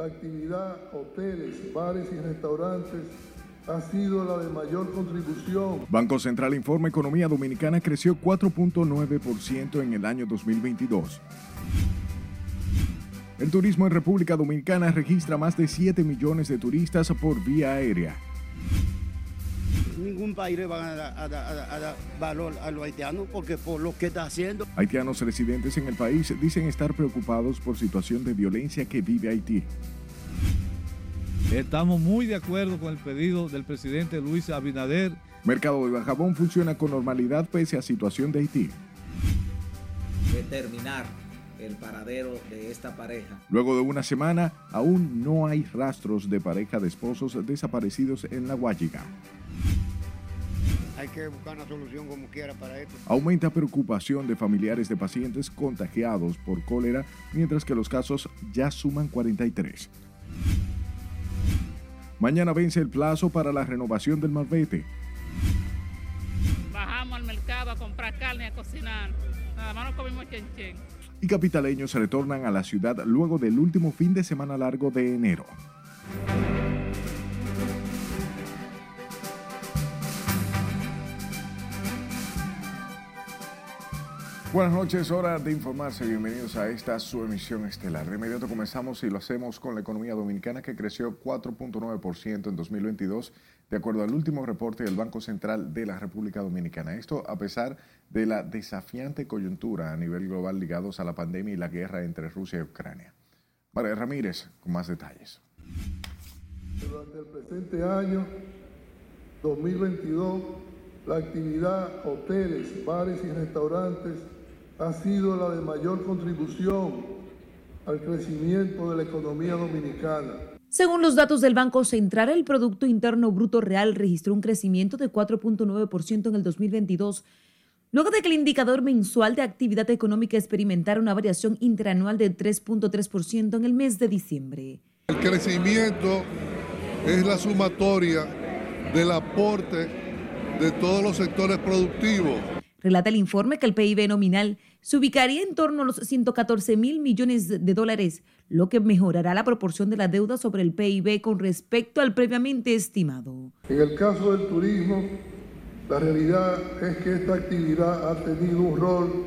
la actividad hoteles, bares y restaurantes ha sido la de mayor contribución. Banco Central informa Economía Dominicana creció 4.9% en el año 2022. El turismo en República Dominicana registra más de 7 millones de turistas por vía aérea. Ningún país le va a dar, valor a los haitianos porque por lo que está haciendo. Haitianos residentes en el país dicen estar preocupados por situación de violencia que vive Haití. Estamos muy de acuerdo con el pedido del presidente Luis Abinader. Mercado de Bajabón funciona con normalidad pese a situación de Haití. Determinar el paradero de esta pareja. Luego de una semana, aún no hay rastros de pareja de esposos desaparecidos en la Guayiga. Hay que buscar una solución como quiera para esto. Aumenta preocupación de familiares de pacientes contagiados por cólera, mientras que los casos ya suman 43. Mañana vence el plazo para la renovación del malvete. Bajamos al mercado a comprar carne y a cocinar. Nada más no comimos chen, chen. Y capitaleños retornan a la ciudad luego del último fin de semana largo de enero. Buenas noches, hora de informarse. Bienvenidos a esta su emisión estelar. De inmediato comenzamos y lo hacemos con la economía dominicana que creció 4.9% en 2022, de acuerdo al último reporte del Banco Central de la República Dominicana. Esto a pesar de la desafiante coyuntura a nivel global ligados a la pandemia y la guerra entre Rusia y Ucrania. María Ramírez, con más detalles. Durante el presente año 2022, la actividad hoteles, bares y restaurantes ha sido la de mayor contribución al crecimiento de la economía dominicana. Según los datos del Banco Central, el Producto Interno Bruto Real registró un crecimiento de 4.9% en el 2022, luego de que el indicador mensual de actividad económica experimentara una variación interanual de 3.3% en el mes de diciembre. El crecimiento es la sumatoria del aporte de todos los sectores productivos. Relata el informe que el PIB nominal se ubicaría en torno a los 114 mil millones de dólares, lo que mejorará la proporción de la deuda sobre el PIB con respecto al previamente estimado. En el caso del turismo, la realidad es que esta actividad ha tenido un rol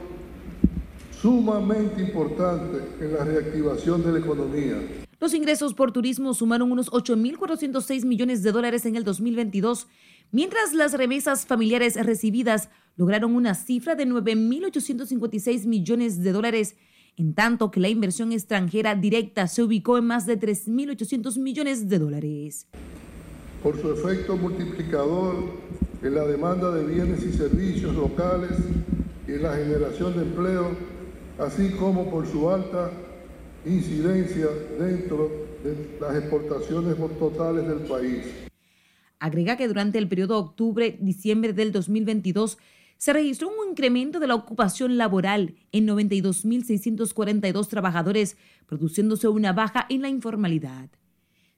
sumamente importante en la reactivación de la economía. Los ingresos por turismo sumaron unos 8.406 millones de dólares en el 2022, mientras las remesas familiares recibidas lograron una cifra de 9.856 millones de dólares, en tanto que la inversión extranjera directa se ubicó en más de 3.800 millones de dólares. Por su efecto multiplicador en la demanda de bienes y servicios locales y en la generación de empleo, así como por su alta incidencia dentro de las exportaciones totales del país. Agrega que durante el periodo octubre-diciembre del 2022 se registró un incremento de la ocupación laboral en 92.642 trabajadores, produciéndose una baja en la informalidad.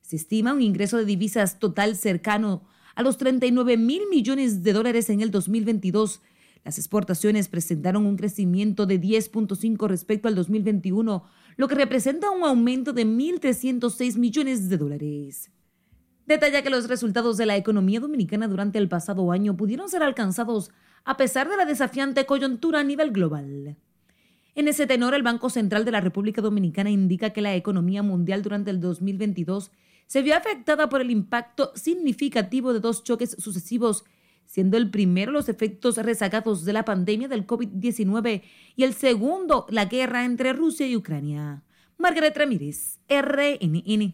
Se estima un ingreso de divisas total cercano a los 39 mil millones de dólares en el 2022. Las exportaciones presentaron un crecimiento de 10.5 respecto al 2021, lo que representa un aumento de 1.306 millones de dólares. Detalla que los resultados de la economía dominicana durante el pasado año pudieron ser alcanzados a pesar de la desafiante coyuntura a nivel global. En ese tenor, el Banco Central de la República Dominicana indica que la economía mundial durante el 2022 se vio afectada por el impacto significativo de dos choques sucesivos, siendo el primero los efectos rezagados de la pandemia del COVID-19 y el segundo la guerra entre Rusia y Ucrania. Margaret Ramírez, RNN.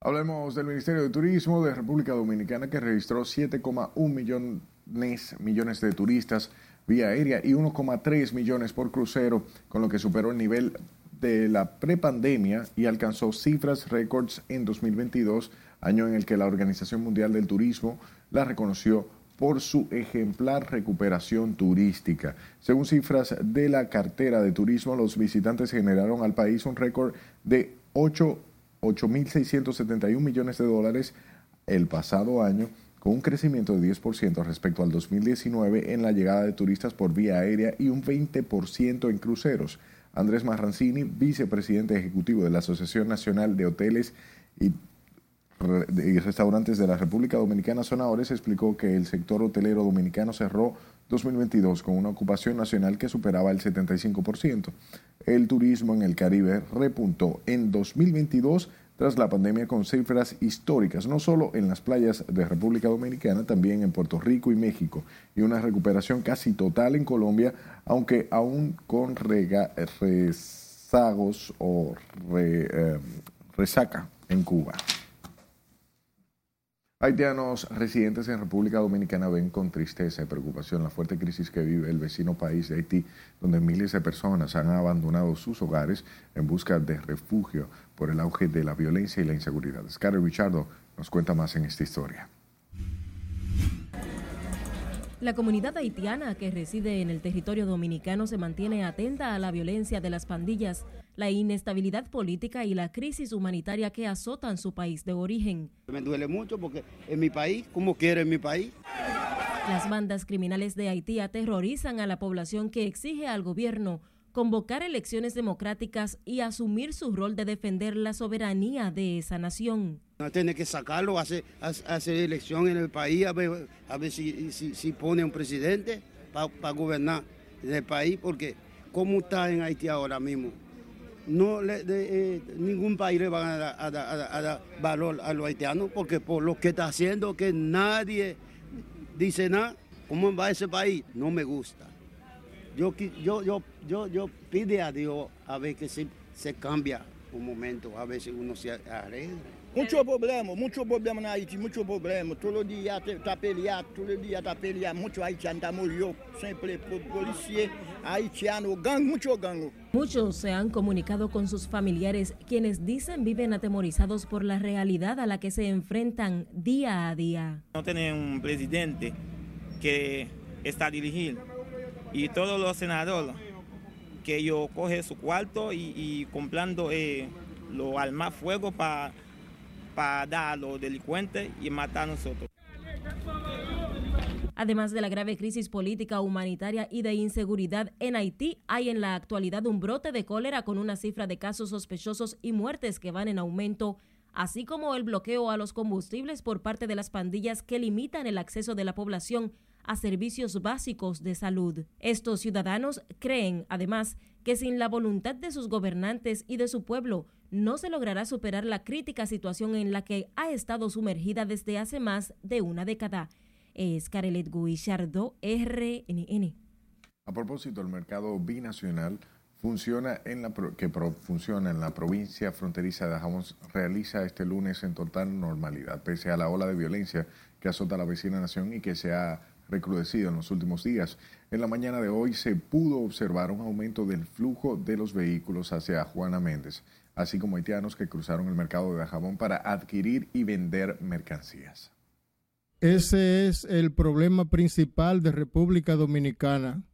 Hablemos del Ministerio de Turismo de República Dominicana que registró 7,1 millones millones de turistas vía aérea y 1,3 millones por crucero, con lo que superó el nivel de la prepandemia y alcanzó cifras récords en 2022, año en el que la Organización Mundial del Turismo la reconoció por su ejemplar recuperación turística. Según cifras de la cartera de turismo, los visitantes generaron al país un récord de 8.671 millones de dólares el pasado año, un crecimiento de 10% respecto al 2019 en la llegada de turistas por vía aérea y un 20% en cruceros. Andrés Marrancini, vicepresidente ejecutivo de la Asociación Nacional de Hoteles y y restaurantes de la República Dominicana Sonadores explicó que el sector hotelero dominicano cerró 2022 con una ocupación nacional que superaba el 75%. El turismo en el Caribe repuntó en 2022 tras la pandemia con cifras históricas, no solo en las playas de República Dominicana, también en Puerto Rico y México, y una recuperación casi total en Colombia, aunque aún con rezagos o eh, resaca en Cuba. Haitianos residentes en República Dominicana ven con tristeza y preocupación la fuerte crisis que vive el vecino país de Haití, donde miles de personas han abandonado sus hogares en busca de refugio por el auge de la violencia y la inseguridad. Scarlett Richardo nos cuenta más en esta historia. La comunidad haitiana que reside en el territorio dominicano se mantiene atenta a la violencia de las pandillas, la inestabilidad política y la crisis humanitaria que azotan su país de origen. Me duele mucho porque en mi país, como quiero en mi país. Las bandas criminales de Haití aterrorizan a la población que exige al gobierno convocar elecciones democráticas y asumir su rol de defender la soberanía de esa nación. Tiene que sacarlo, hacer, hacer elección en el país, a ver, a ver si, si, pone un presidente para gobernar el país, porque como está en Haití ahora mismo, no le, de, eh, ningún país le va a, dar valor a los haitianos, porque por lo que está haciendo, que nadie dice nada, ¿cómo va ese país? No me gusta. Yo, yo, yo, yo, yo pide a Dios a ver que se, se cambia un momento, a ver si uno se arregla. Muchos problemas, muchos problemas en Haití, muchos problemas. Todos los días está peleando, todos los días está peleando. Muchos haitianos están muriendo, siempre policías, haitianos, gang, muchos gang. Muchos se han comunicado con sus familiares, quienes dicen viven atemorizados por la realidad a la que se enfrentan día a día. No tienen un presidente que está dirigiendo y todos los senadores que ellos cogen su cuarto y, comprando eh, lo armas fuego para dar a los delincuentes y matar a nosotros. Además de la grave crisis política, humanitaria y de inseguridad en Haití, hay en la actualidad un brote de cólera con una cifra de casos sospechosos y muertes que van en aumento, así como el bloqueo a los combustibles por parte de las pandillas que limitan el acceso de la población a servicios básicos de salud. Estos ciudadanos creen, además, que sin la voluntad de sus gobernantes y de su pueblo, no se logrará superar la crítica situación en la que ha estado sumergida desde hace más de una década. Es Carelet Guillardo, RNN. A propósito, el mercado binacional funciona en la que funciona en la provincia fronteriza de Jamón realiza este lunes en total normalidad, pese a la ola de violencia que azota a la vecina nación y que se ha recrudecido en los últimos días. En la mañana de hoy se pudo observar un aumento del flujo de los vehículos hacia Juana Méndez, así como haitianos que cruzaron el mercado de Dajabón para adquirir y vender mercancías. Ese es el problema principal de República Dominicana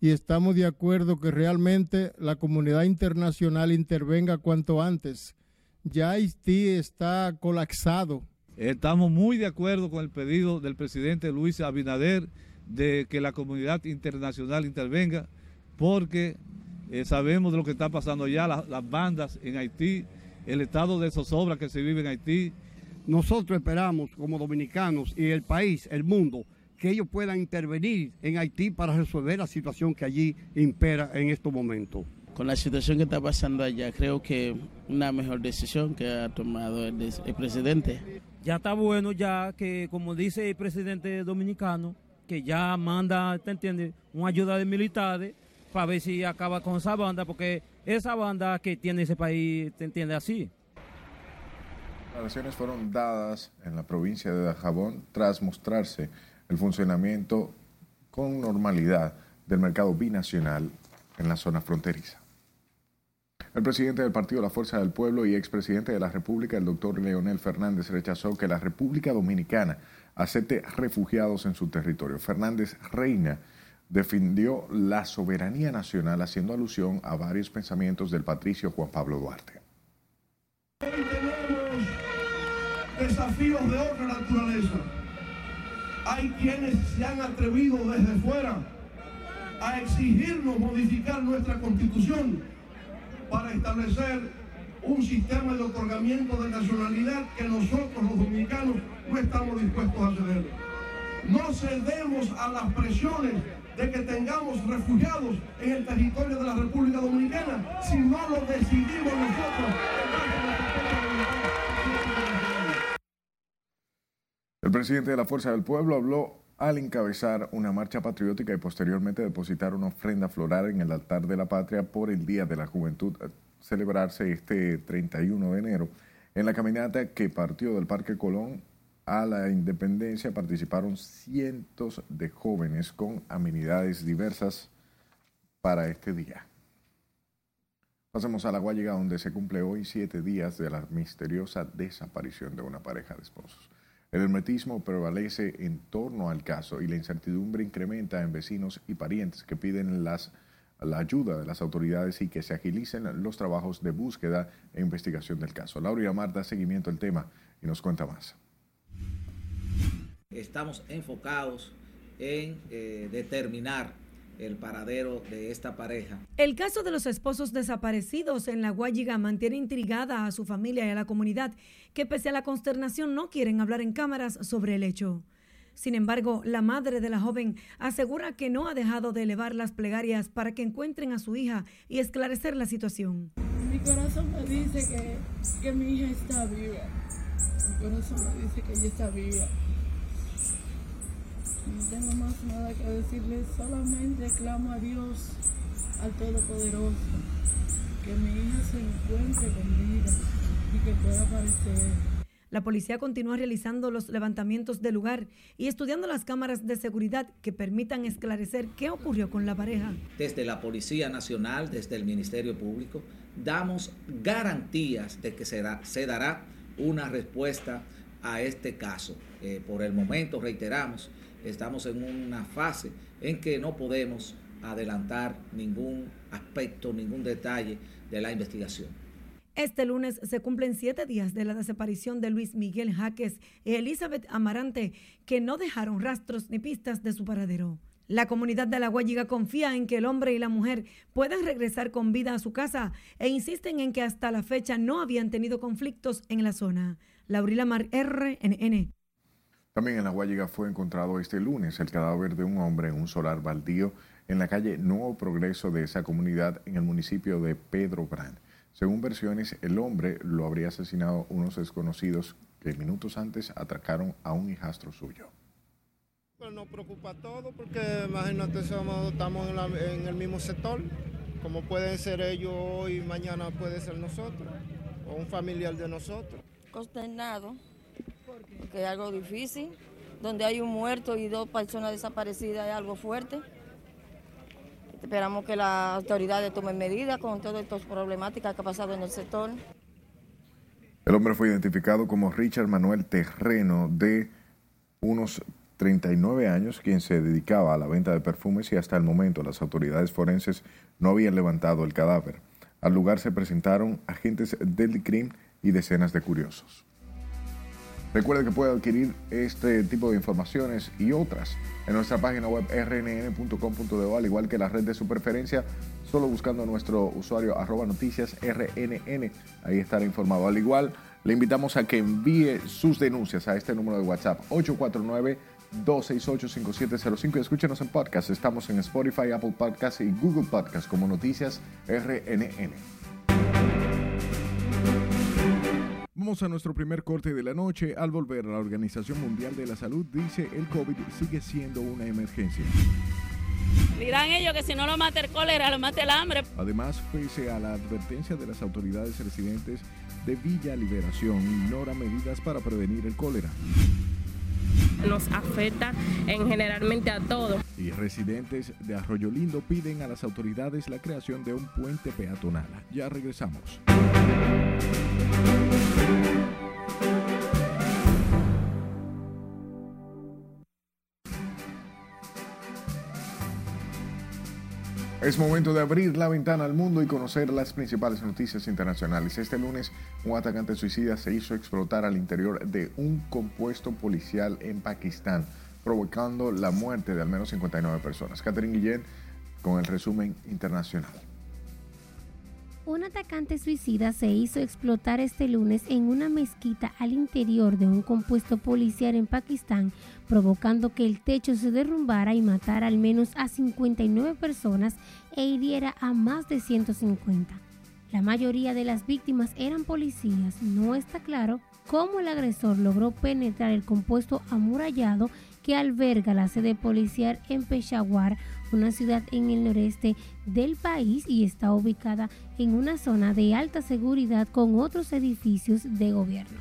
y estamos de acuerdo que realmente la comunidad internacional intervenga cuanto antes. Ya Haití está colapsado Estamos muy de acuerdo con el pedido del presidente Luis Abinader de que la comunidad internacional intervenga porque eh, sabemos de lo que está pasando ya, las bandas en Haití, el estado de zozobra que se vive en Haití. Nosotros esperamos como dominicanos y el país, el mundo, que ellos puedan intervenir en Haití para resolver la situación que allí impera en estos momentos. Con la situación que está pasando allá, creo que una mejor decisión que ha tomado el, el presidente ya está bueno ya que, como dice el presidente dominicano, que ya manda, ¿te entiendes?, una ayuda de militares para ver si acaba con esa banda, porque esa banda que tiene ese país, ¿te entiende así? Las acciones fueron dadas en la provincia de Dajabón tras mostrarse el funcionamiento con normalidad del mercado binacional en la zona fronteriza. El presidente del partido La Fuerza del Pueblo y expresidente de la República, el doctor Leonel Fernández, rechazó que la República Dominicana acepte refugiados en su territorio. Fernández Reina defendió la soberanía nacional haciendo alusión a varios pensamientos del patricio Juan Pablo Duarte. Hoy tenemos desafíos de otra naturaleza. Hay quienes se han atrevido desde fuera a exigirnos modificar nuestra constitución para establecer un sistema de otorgamiento de nacionalidad que nosotros los dominicanos no estamos dispuestos a ceder. No cedemos a las presiones de que tengamos refugiados en el territorio de la República Dominicana si no lo decidimos nosotros. El presidente de la Fuerza del Pueblo habló al encabezar una marcha patriótica y posteriormente depositar una ofrenda floral en el altar de la patria por el Día de la Juventud, celebrarse este 31 de enero. En la caminata que partió del Parque Colón a la Independencia participaron cientos de jóvenes con amenidades diversas para este día. Pasemos a la Guayiga, donde se cumple hoy siete días de la misteriosa desaparición de una pareja de esposos. El hermetismo prevalece en torno al caso y la incertidumbre incrementa en vecinos y parientes que piden las, la ayuda de las autoridades y que se agilicen los trabajos de búsqueda e investigación del caso. Laura Amar da seguimiento al tema y nos cuenta más. Estamos enfocados en eh, determinar el paradero de esta pareja. El caso de los esposos desaparecidos en la Guayiga mantiene intrigada a su familia y a la comunidad que pese a la consternación no quieren hablar en cámaras sobre el hecho. Sin embargo, la madre de la joven asegura que no ha dejado de elevar las plegarias para que encuentren a su hija y esclarecer la situación. Mi corazón me dice que, que mi hija está viva. Mi corazón me dice que ella está viva. No tengo más nada que decirles, solamente clamo a Dios, al Todopoderoso, que mi hija se encuentre con vida y que pueda aparecer. La policía continúa realizando los levantamientos del lugar y estudiando las cámaras de seguridad que permitan esclarecer qué ocurrió con la pareja. Desde la Policía Nacional, desde el Ministerio Público, damos garantías de que se, da, se dará una respuesta a este caso. Eh, por el momento, reiteramos, estamos en una fase en que no podemos adelantar ningún aspecto, ningún detalle de la investigación. Este lunes se cumplen siete días de la desaparición de Luis Miguel Jaques y Elizabeth Amarante, que no dejaron rastros ni pistas de su paradero. La comunidad de La Guayiga confía en que el hombre y la mujer puedan regresar con vida a su casa e insisten en que hasta la fecha no habían tenido conflictos en la zona. Laurila Mar, RNN. También en La Guayiga fue encontrado este lunes el cadáver de un hombre en un solar baldío en la calle Nuevo Progreso de esa comunidad en el municipio de Pedro Brand. Según versiones, el hombre lo habría asesinado unos desconocidos que minutos antes atracaron a un hijastro suyo. Pues nos preocupa todo porque imagínate, somos, estamos en, la, en, el mismo sector, como pueden ser ellos hoy, mañana puede ser nosotros, o un familiar de nosotros. Consternado, porque es algo difícil, donde hay un muerto y dos personas desaparecidas es algo fuerte. Esperamos que las autoridades tomen medidas con todas estas problemáticas que ha pasado en el sector. El hombre fue identificado como Richard Manuel Terreno, de unos 39 años, quien se dedicaba a la venta de perfumes y hasta el momento las autoridades forenses no habían levantado el cadáver. Al lugar se presentaron agentes del CRIM y decenas de curiosos. Recuerde que puede adquirir este tipo de informaciones y otras en nuestra página web rnn.com.de, al igual que la red de su preferencia, solo buscando nuestro usuario arroba noticias rnn. Ahí estará informado. Al igual, le invitamos a que envíe sus denuncias a este número de WhatsApp 849 268-5705 y escúchenos en podcast. Estamos en Spotify, Apple Podcast y Google Podcast como Noticias RNN. Vamos a nuestro primer corte de la noche. Al volver, la Organización Mundial de la Salud dice el COVID sigue siendo una emergencia. Dirán ellos que si no lo mata el cólera, lo mata el hambre. Además, pese a la advertencia de las autoridades residentes de Villa Liberación, ignora medidas para prevenir el cólera. Nos afecta en generalmente a todos. Y residentes de Arroyo Lindo piden a las autoridades la creación de un puente peatonal. Ya regresamos. Es momento de abrir la ventana al mundo y conocer las principales noticias internacionales. Este lunes, un atacante suicida se hizo explotar al interior de un compuesto policial en Pakistán, provocando la muerte de al menos 59 personas. Catherine Guillén con el resumen internacional. Un atacante suicida se hizo explotar este lunes en una mezquita al interior de un compuesto policial en Pakistán, provocando que el techo se derrumbara y matara al menos a 59 personas e hiriera a más de 150. La mayoría de las víctimas eran policías. No está claro cómo el agresor logró penetrar el compuesto amurallado que alberga la sede policial en Peshawar, una ciudad en el noreste del país y está ubicada en una zona de alta seguridad con otros edificios de gobierno.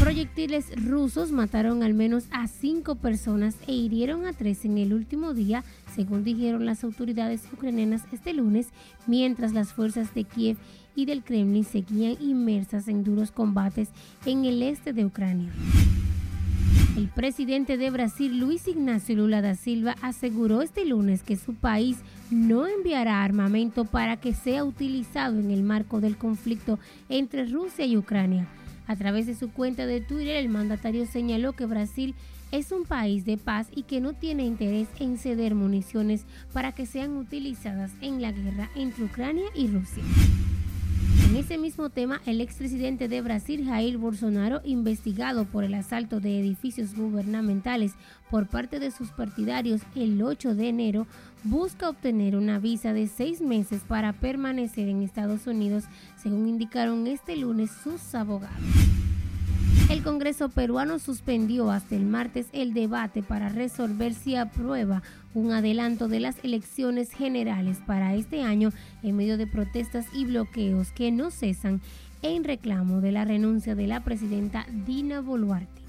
Proyectiles rusos mataron al menos a cinco personas e hirieron a tres en el último día, según dijeron las autoridades ucranianas este lunes, mientras las fuerzas de Kiev y del Kremlin seguían inmersas en duros combates en el este de Ucrania. El presidente de Brasil, Luis Ignacio Lula da Silva, aseguró este lunes que su país no enviará armamento para que sea utilizado en el marco del conflicto entre Rusia y Ucrania. A través de su cuenta de Twitter, el mandatario señaló que Brasil es un país de paz y que no tiene interés en ceder municiones para que sean utilizadas en la guerra entre Ucrania y Rusia. En ese mismo tema, el expresidente de Brasil, Jair Bolsonaro, investigado por el asalto de edificios gubernamentales por parte de sus partidarios el 8 de enero, busca obtener una visa de seis meses para permanecer en Estados Unidos, según indicaron este lunes sus abogados. El Congreso peruano suspendió hasta el martes el debate para resolver si aprueba un adelanto de las elecciones generales para este año en medio de protestas y bloqueos que no cesan en reclamo de la renuncia de la presidenta Dina Boluarte.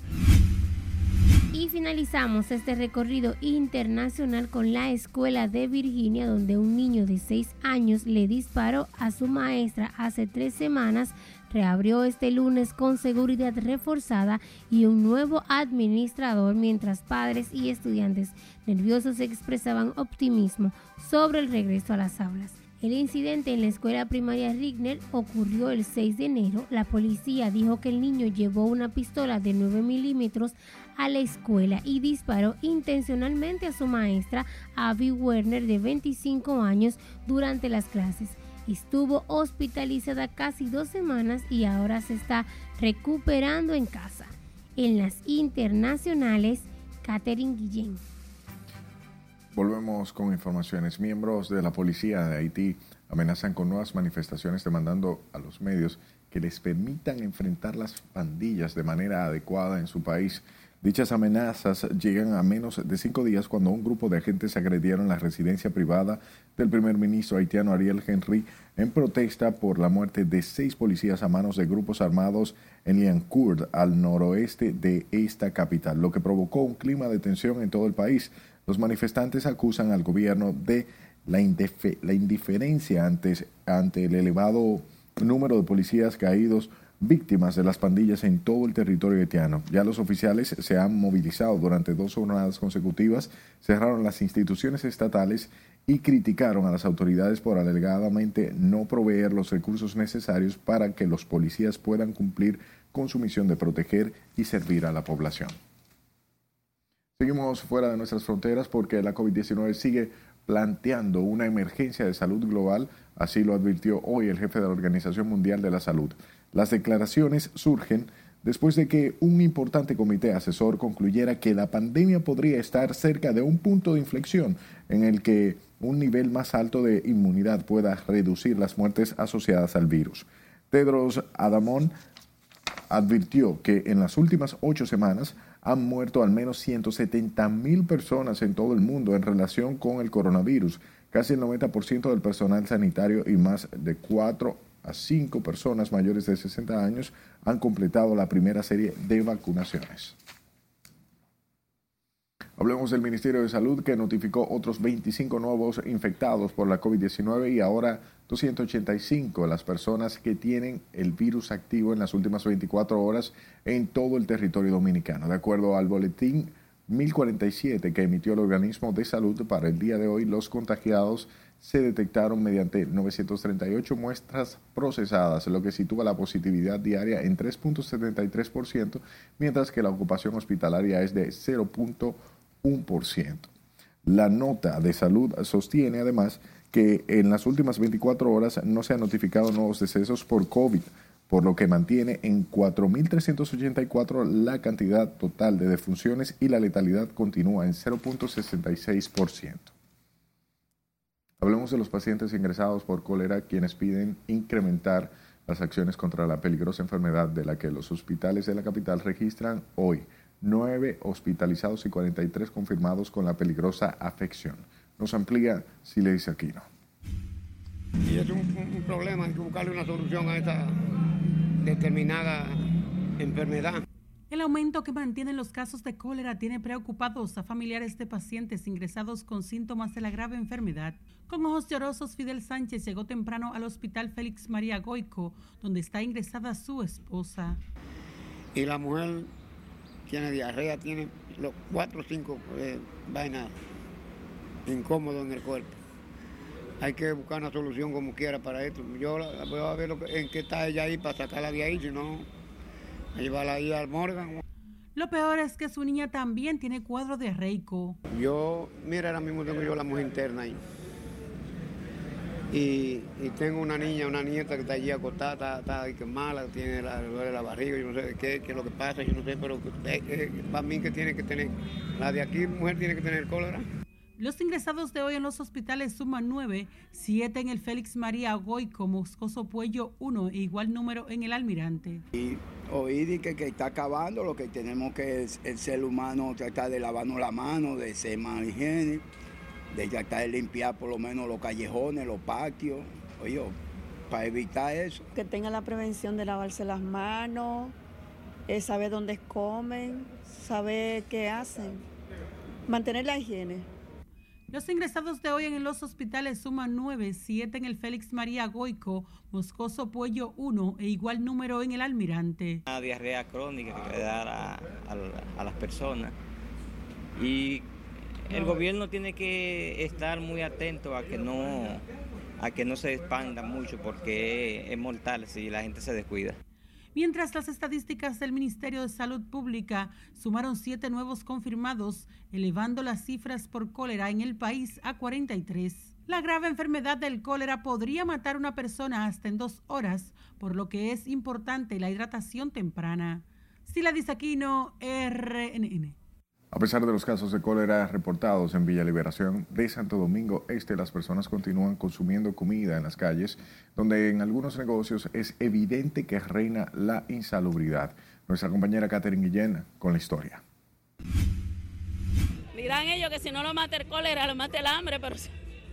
Y finalizamos este recorrido internacional con la escuela de Virginia, donde un niño de 6 años le disparó a su maestra hace tres semanas reabrió este lunes con seguridad reforzada y un nuevo administrador mientras padres y estudiantes nerviosos expresaban optimismo sobre el regreso a las aulas. El incidente en la escuela primaria Rigner ocurrió el 6 de enero. La policía dijo que el niño llevó una pistola de 9 milímetros a la escuela y disparó intencionalmente a su maestra, Abby Werner, de 25 años, durante las clases. Estuvo hospitalizada casi dos semanas y ahora se está recuperando en casa. En las internacionales, Catherine Guillén. Volvemos con informaciones. Miembros de la policía de Haití amenazan con nuevas manifestaciones demandando a los medios que les permitan enfrentar las pandillas de manera adecuada en su país. Dichas amenazas llegan a menos de cinco días cuando un grupo de agentes agredieron la residencia privada del primer ministro haitiano Ariel Henry en protesta por la muerte de seis policías a manos de grupos armados en Liancourt, al noroeste de esta capital, lo que provocó un clima de tensión en todo el país. Los manifestantes acusan al gobierno de la, la indiferencia ante el elevado número de policías caídos víctimas de las pandillas en todo el territorio haitiano. Ya los oficiales se han movilizado durante dos jornadas consecutivas, cerraron las instituciones estatales y criticaron a las autoridades por alegadamente no proveer los recursos necesarios para que los policías puedan cumplir con su misión de proteger y servir a la población. Seguimos fuera de nuestras fronteras porque la COVID-19 sigue planteando una emergencia de salud global, así lo advirtió hoy el jefe de la Organización Mundial de la Salud. Las declaraciones surgen después de que un importante comité asesor concluyera que la pandemia podría estar cerca de un punto de inflexión en el que un nivel más alto de inmunidad pueda reducir las muertes asociadas al virus. Tedros Adamón advirtió que en las últimas ocho semanas han muerto al menos 170 mil personas en todo el mundo en relación con el coronavirus, casi el 90% del personal sanitario y más de cuatro a cinco personas mayores de 60 años han completado la primera serie de vacunaciones. Hablemos del Ministerio de Salud que notificó otros 25 nuevos infectados por la COVID-19 y ahora 285 las personas que tienen el virus activo en las últimas 24 horas en todo el territorio dominicano. De acuerdo al boletín 1047 que emitió el organismo de salud para el día de hoy, los contagiados se detectaron mediante 938 muestras procesadas, lo que sitúa la positividad diaria en 3.73%, mientras que la ocupación hospitalaria es de 0.1%. La nota de salud sostiene además que en las últimas 24 horas no se han notificado nuevos decesos por COVID, por lo que mantiene en 4.384 la cantidad total de defunciones y la letalidad continúa en 0.66%. Hablemos de los pacientes ingresados por cólera, quienes piden incrementar las acciones contra la peligrosa enfermedad de la que los hospitales de la capital registran hoy nueve hospitalizados y 43 confirmados con la peligrosa afección. Nos amplía Sileis Aquino. Y es un problema, hay que buscarle una solución a esta determinada enfermedad. El aumento que mantienen los casos de cólera tiene preocupados a familiares de pacientes ingresados con síntomas de la grave enfermedad. Con ojos llorosos, Fidel Sánchez llegó temprano al hospital Félix María Goico, donde está ingresada su esposa. Y la mujer tiene diarrea, tiene los cuatro o cinco eh, vainas incómodos en el cuerpo. Hay que buscar una solución como quiera para esto. Yo voy a ver en qué está ella ahí para sacarla de ahí, si no, a llevarla ahí al Morgan. Lo peor es que su niña también tiene cuadro de reico. Yo, mira, ahora mismo tengo yo la mujer interna ahí. Y, y tengo una niña, una nieta que está allí acostada, está, está que mala, tiene la, le duele la barriga, yo no sé qué, qué es lo que pasa, yo no sé, pero eh, eh, para mí que tiene que tener, la de aquí, mujer tiene que tener cólera. Los ingresados de hoy en los hospitales suman nueve, siete en el Félix María Goico, Moscoso Puello 1 e igual número en el Almirante. Y oír que, que está acabando, lo que tenemos que es el ser humano tratar de lavarnos la mano, de ser más higiénico, de tratar de limpiar por lo menos los callejones, los patios, oye, para evitar eso. que tengan la prevención de lavarse las manos, eh, saber dónde comen, saber qué hacen, mantener la higiene. Los ingresados de hoy en los hospitales suman nueve, siete en el Félix María Goico, Moscoso Puello 1 e igual número en el Almirante. Una diarrea crónica que le da a las personas. Y el gobierno tiene que estar muy atento a que no, a que no se expanda mucho porque es mortal si la gente se descuida. Mientras las estadísticas del Ministerio de Salud Pública sumaron siete nuevos confirmados, elevando las cifras por cólera en el país a 43. La grave enfermedad del cólera podría matar a una persona hasta en dos horas, por lo que es importante la hidratación temprana. Sila Disaquino, RNN. A pesar de los casos de cólera reportados en Villa Liberación de Santo Domingo Este, las personas continúan consumiendo comida en las calles, donde en algunos negocios es evidente que reina la insalubridad. Nuestra compañera Catherine Guillén con la historia. Dirán ellos que si no lo mata el cólera, lo mata el hambre, pero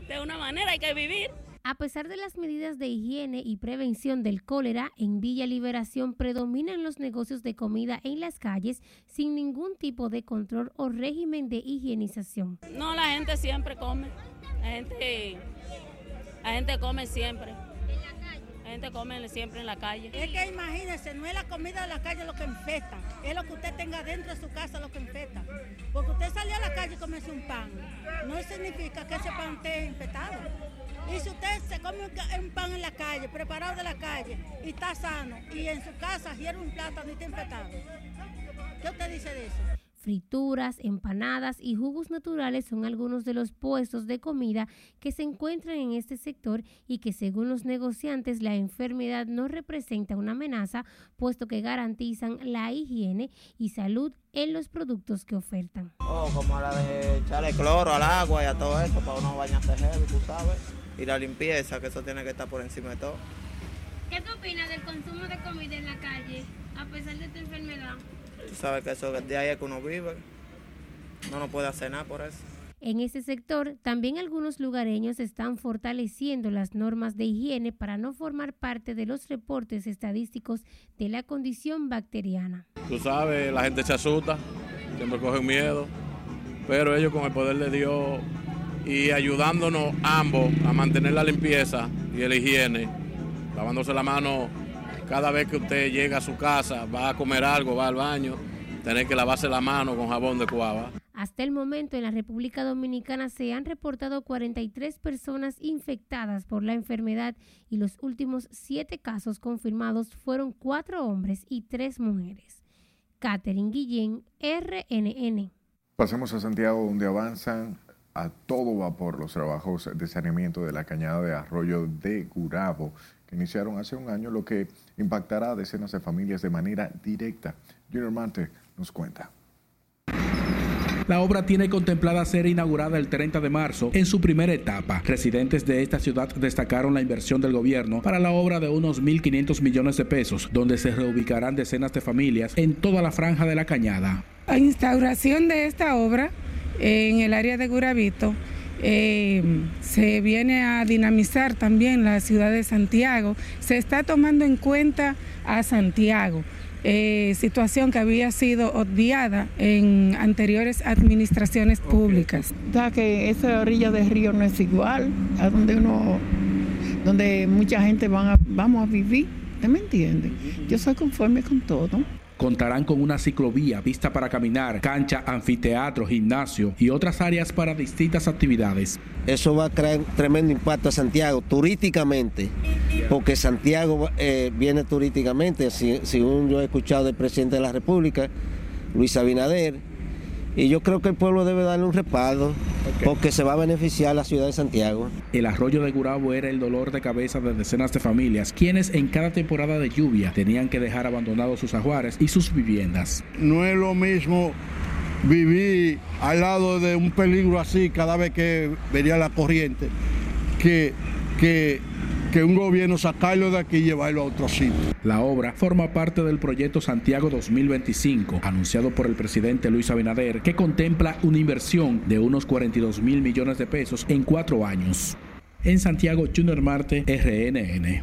de una manera hay que vivir. A pesar de las medidas de higiene y prevención del cólera, en Villa Liberación predominan los negocios de comida en las calles sin ningún tipo de control o régimen de higienización. No, la gente siempre come. La gente, la gente come siempre. La gente come siempre en la calle. Es que imagínese, no es la comida de la calle lo que infecta, es lo que usted tenga dentro de su casa lo que infecta. Porque usted salió a la calle y comerse un pan, no significa que ese pan esté infectado. Y si usted se come un pan en la calle, preparado de la calle, y está sano, y en su casa hiere un plátano y está infectado, ¿qué usted dice de eso? Frituras, empanadas y jugos naturales son algunos de los puestos de comida que se encuentran en este sector y que según los negociantes la enfermedad no representa una amenaza puesto que garantizan la higiene y salud en los productos que ofertan. Oh, como la de echarle cloro al agua y a todo eso para uno bañarse heavy, tú sabes. Y la limpieza, que eso tiene que estar por encima de todo. ¿Qué tú opinas del consumo de comida en la calle a pesar de esta enfermedad? Tú sabes que eso de ahí es que uno vive. No no puede hacer nada por eso. En ese sector, también algunos lugareños están fortaleciendo las normas de higiene para no formar parte de los reportes estadísticos de la condición bacteriana. Tú sabes, la gente se asusta, siempre cogen miedo, pero ellos con el poder de Dios y ayudándonos ambos a mantener la limpieza y la higiene, lavándose la mano cada vez que usted llega a su casa, va a comer algo, va al baño, tener que lavarse la mano con jabón de cuava. Hasta el momento en la República Dominicana se han reportado 43 personas infectadas por la enfermedad y los últimos siete casos confirmados fueron cuatro hombres y tres mujeres. Catherine Guillén, RNN. Pasemos a Santiago, donde avanzan a todo vapor los trabajos de saneamiento de la cañada de arroyo de Gurabo, que iniciaron hace un año, lo que impactará a decenas de familias de manera directa. Junior Mante nos cuenta. La obra tiene contemplada ser inaugurada el 30 de marzo en su primera etapa. Residentes de esta ciudad destacaron la inversión del gobierno para la obra de unos 1.500 millones de pesos, donde se reubicarán decenas de familias en toda la franja de la cañada. La instauración de esta obra en el área de Gurabito eh, se viene a dinamizar también la ciudad de Santiago. Se está tomando en cuenta a Santiago. Eh, situación que había sido obviada en anteriores administraciones públicas. Da que esa orilla del río no es igual a donde uno, donde mucha gente van a, vamos a vivir. ¿Usted me entiende? Yo soy conforme con todo. Contarán con una ciclovía, vista para caminar, cancha, anfiteatro, gimnasio y otras áreas para distintas actividades. Eso va a crear tremendo impacto a Santiago turísticamente, porque Santiago eh, viene turísticamente, según yo he escuchado del presidente de la República, Luis Abinader, y yo creo que el pueblo debe darle un respaldo porque se va a beneficiar la ciudad de Santiago. El arroyo de Gurabo era el dolor de cabeza de decenas de familias, quienes en cada temporada de lluvia tenían que dejar abandonados sus ajuares y sus viviendas. No es lo mismo vivir al lado de un peligro así cada vez que venía la corriente que, que que un gobierno sacarlo de aquí y llevarlo a otro sitio. La obra forma parte del proyecto Santiago 2025, anunciado por el presidente Luis Abinader, que contempla una inversión de unos 42 mil millones de pesos en cuatro años. En Santiago, Junior Marte, RNN.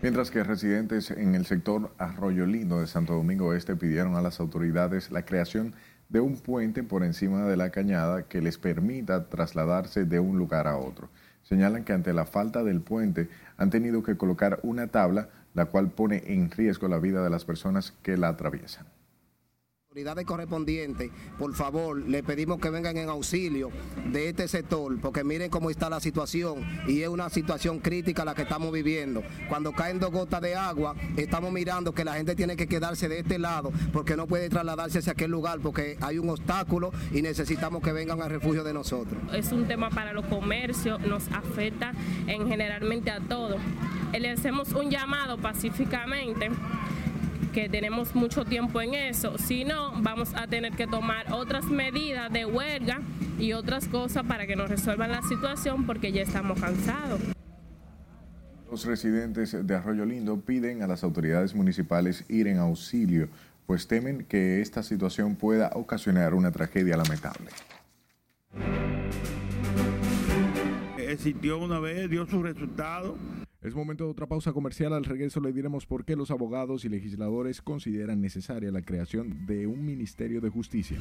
Mientras que residentes en el sector Arroyo Lindo de Santo Domingo Este pidieron a las autoridades la creación de un puente por encima de la cañada que les permita trasladarse de un lugar a otro. Señalan que ante la falta del puente han tenido que colocar una tabla la cual pone en riesgo la vida de las personas que la atraviesan autoridades correspondientes, por favor, le pedimos que vengan en auxilio de este sector, porque miren cómo está la situación y es una situación crítica la que estamos viviendo. Cuando caen dos gotas de agua, estamos mirando que la gente tiene que quedarse de este lado porque no puede trasladarse hacia aquel lugar porque hay un obstáculo y necesitamos que vengan al refugio de nosotros. Es un tema para los comercios, nos afecta en generalmente a todos. Le hacemos un llamado pacíficamente que tenemos mucho tiempo en eso. Si no, vamos a tener que tomar otras medidas de huelga y otras cosas para que nos resuelvan la situación porque ya estamos cansados. Los residentes de Arroyo Lindo piden a las autoridades municipales ir en auxilio, pues temen que esta situación pueda ocasionar una tragedia lamentable. Existió una vez, dio su resultado es momento de otra pausa comercial. Al regreso le diremos por qué los abogados y legisladores consideran necesaria la creación de un Ministerio de Justicia.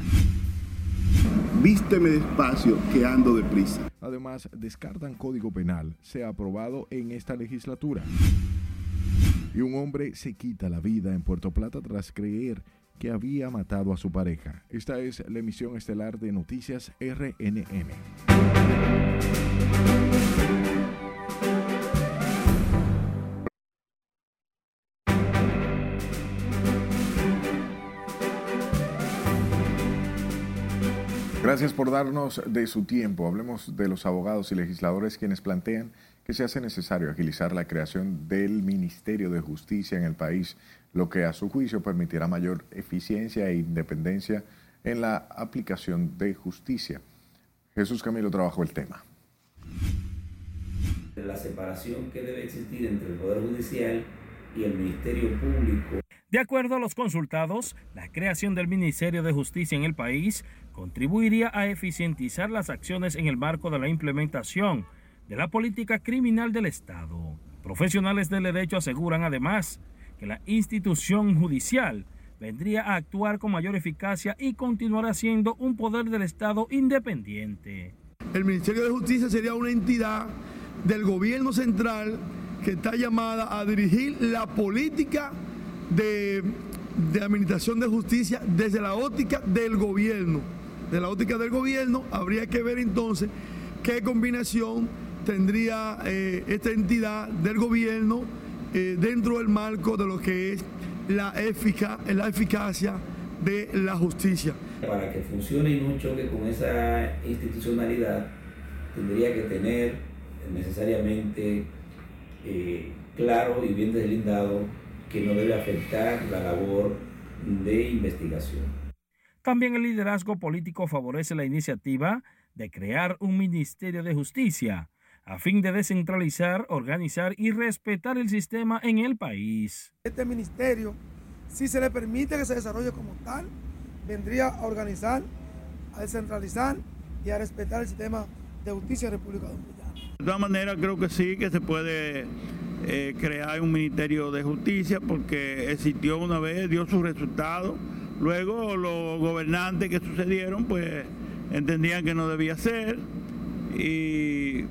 Vísteme despacio que ando deprisa. Además, descartan código penal, sea aprobado en esta legislatura. Y un hombre se quita la vida en Puerto Plata tras creer que había matado a su pareja. Esta es la emisión estelar de Noticias RNN. Gracias por darnos de su tiempo. Hablemos de los abogados y legisladores quienes plantean que se hace necesario agilizar la creación del Ministerio de Justicia en el país, lo que a su juicio permitirá mayor eficiencia e independencia en la aplicación de justicia. Jesús Camilo trabajó el tema. La separación que debe existir entre el Poder Judicial y el Ministerio Público. De acuerdo a los consultados, la creación del Ministerio de Justicia en el país contribuiría a eficientizar las acciones en el marco de la implementación de la política criminal del Estado. Profesionales del derecho aseguran además que la institución judicial vendría a actuar con mayor eficacia y continuará siendo un poder del Estado independiente. El Ministerio de Justicia sería una entidad del gobierno central que está llamada a dirigir la política de, de administración de justicia desde la óptica del gobierno de la óptica del gobierno, habría que ver entonces qué combinación tendría eh, esta entidad del gobierno eh, dentro del marco de lo que es la, la eficacia de la justicia. Para que funcione y no choque con esa institucionalidad, tendría que tener necesariamente eh, claro y bien deslindado que no debe afectar la labor de investigación. También el liderazgo político favorece la iniciativa de crear un Ministerio de Justicia a fin de descentralizar, organizar y respetar el sistema en el país. Este ministerio, si se le permite que se desarrolle como tal, vendría a organizar, a descentralizar y a respetar el sistema de justicia de República Dominicana. De todas maneras, creo que sí, que se puede eh, crear un Ministerio de Justicia porque existió una vez, dio sus resultados. Luego los gobernantes que sucedieron, pues entendían que no debía ser, y,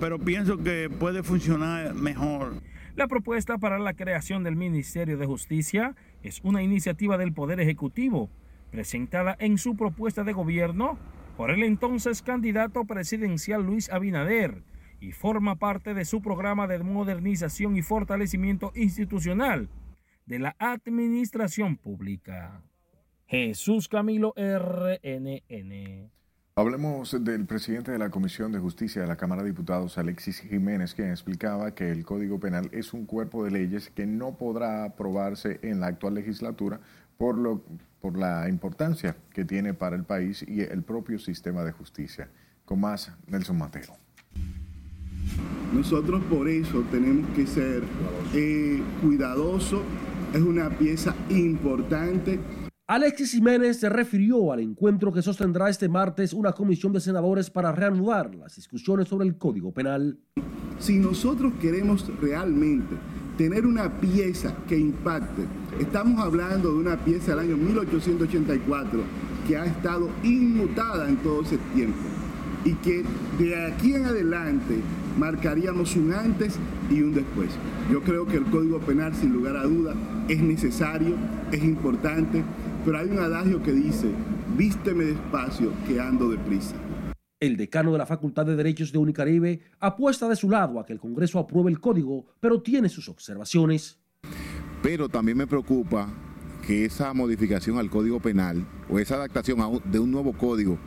pero pienso que puede funcionar mejor. La propuesta para la creación del Ministerio de Justicia es una iniciativa del Poder Ejecutivo, presentada en su propuesta de gobierno por el entonces candidato presidencial Luis Abinader y forma parte de su programa de modernización y fortalecimiento institucional de la administración pública. Jesús Camilo RNN. Hablemos del presidente de la Comisión de Justicia de la Cámara de Diputados, Alexis Jiménez, quien explicaba que el Código Penal es un cuerpo de leyes que no podrá aprobarse en la actual legislatura por, lo, por la importancia que tiene para el país y el propio sistema de justicia. Con más, Nelson Mateo. Nosotros por eso tenemos que ser eh, cuidadosos, es una pieza importante. Alexis Jiménez se refirió al encuentro que sostendrá este martes una comisión de senadores para reanudar las discusiones sobre el Código Penal. Si nosotros queremos realmente tener una pieza que impacte, estamos hablando de una pieza del año 1884 que ha estado inmutada en todo ese tiempo y que de aquí en adelante marcaríamos un antes y un después. Yo creo que el Código Penal, sin lugar a duda, es necesario, es importante, pero hay un adagio que dice, vísteme despacio que ando deprisa. El decano de la Facultad de Derechos de Unicaribe apuesta de su lado a que el Congreso apruebe el código, pero tiene sus observaciones. Pero también me preocupa que esa modificación al Código Penal o esa adaptación de un nuevo código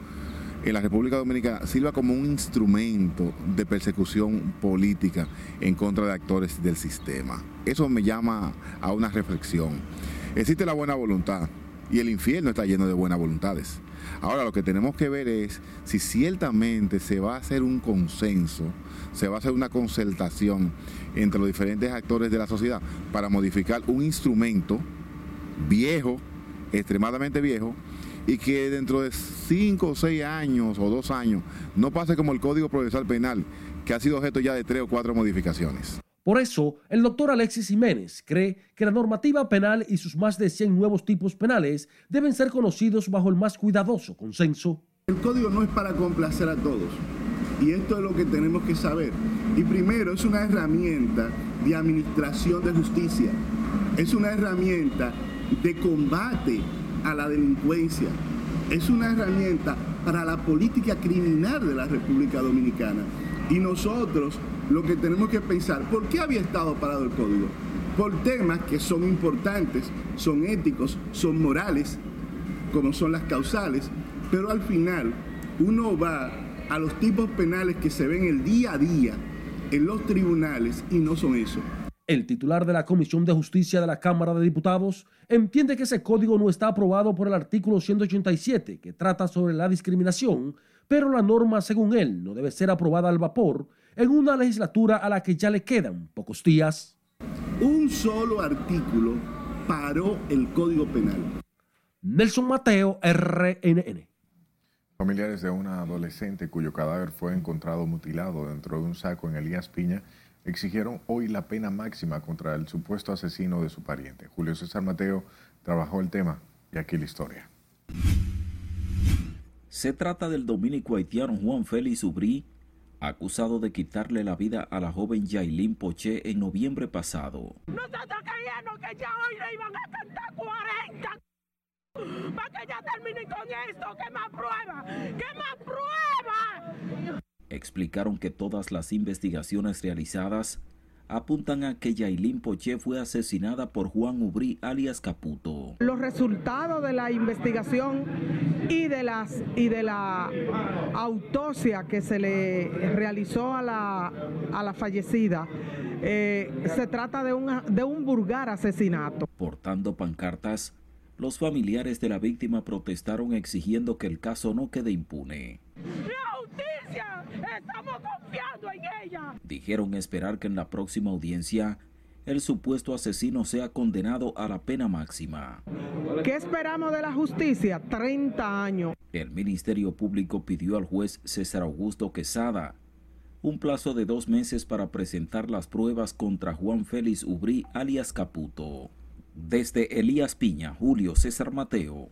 en la República Dominicana sirva como un instrumento de persecución política en contra de actores del sistema. Eso me llama a una reflexión. Existe la buena voluntad y el infierno está lleno de buenas voluntades. Ahora lo que tenemos que ver es si ciertamente se va a hacer un consenso, se va a hacer una concertación entre los diferentes actores de la sociedad para modificar un instrumento viejo, extremadamente viejo, y que dentro de cinco o seis años o dos años no pase como el Código Procesal Penal, que ha sido objeto ya de tres o cuatro modificaciones. Por eso, el doctor Alexis Jiménez cree que la normativa penal y sus más de 100 nuevos tipos penales deben ser conocidos bajo el más cuidadoso consenso. El código no es para complacer a todos. Y esto es lo que tenemos que saber. Y primero, es una herramienta de administración de justicia. Es una herramienta de combate a la delincuencia. Es una herramienta para la política criminal de la República Dominicana. Y nosotros lo que tenemos que pensar, ¿por qué había estado parado el código? Por temas que son importantes, son éticos, son morales, como son las causales, pero al final uno va a los tipos penales que se ven el día a día en los tribunales y no son eso. El titular de la Comisión de Justicia de la Cámara de Diputados entiende que ese código no está aprobado por el artículo 187 que trata sobre la discriminación, pero la norma, según él, no debe ser aprobada al vapor en una legislatura a la que ya le quedan pocos días. Un solo artículo paró el Código Penal. Nelson Mateo, RNN. Familiares de una adolescente cuyo cadáver fue encontrado mutilado dentro de un saco en Elías Piña exigieron hoy la pena máxima contra el supuesto asesino de su pariente. Julio César Mateo trabajó el tema y aquí la historia. Se trata del dominico haitiano Juan Félix Ubrí, acusado de quitarle la vida a la joven Yailin Poché en noviembre pasado. Nosotros creíamos que ya hoy le iban a cantar 40 para que ya termine con esto. ¿Qué más prueba? ¿Qué más prueba? explicaron que todas las investigaciones realizadas apuntan a que Yailin Poché fue asesinada por Juan Ubrí alias Caputo. Los resultados de la investigación y de, las, y de la autopsia que se le realizó a la, a la fallecida, eh, se trata de un, de un vulgar asesinato. Portando pancartas, los familiares de la víctima protestaron exigiendo que el caso no quede impune. ¡La justicia! ¡Estamos confiando en ella! Dijeron esperar que en la próxima audiencia el supuesto asesino sea condenado a la pena máxima. ¿Qué esperamos de la justicia? 30 años. El Ministerio Público pidió al juez César Augusto Quesada un plazo de dos meses para presentar las pruebas contra Juan Félix Ubrí alias Caputo. Desde Elías Piña, Julio César Mateo,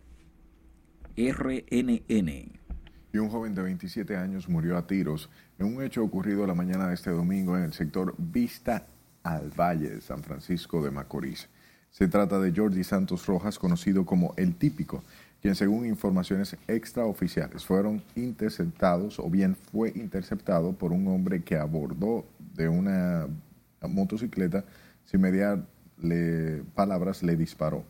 RNN. Y un joven de 27 años murió a tiros en un hecho ocurrido la mañana de este domingo en el sector Vista al Valle de San Francisco de Macorís. Se trata de Jordi Santos Rojas, conocido como El Típico, quien según informaciones extraoficiales fueron interceptados o bien fue interceptado por un hombre que abordó de una motocicleta sin mediar palabras le disparó.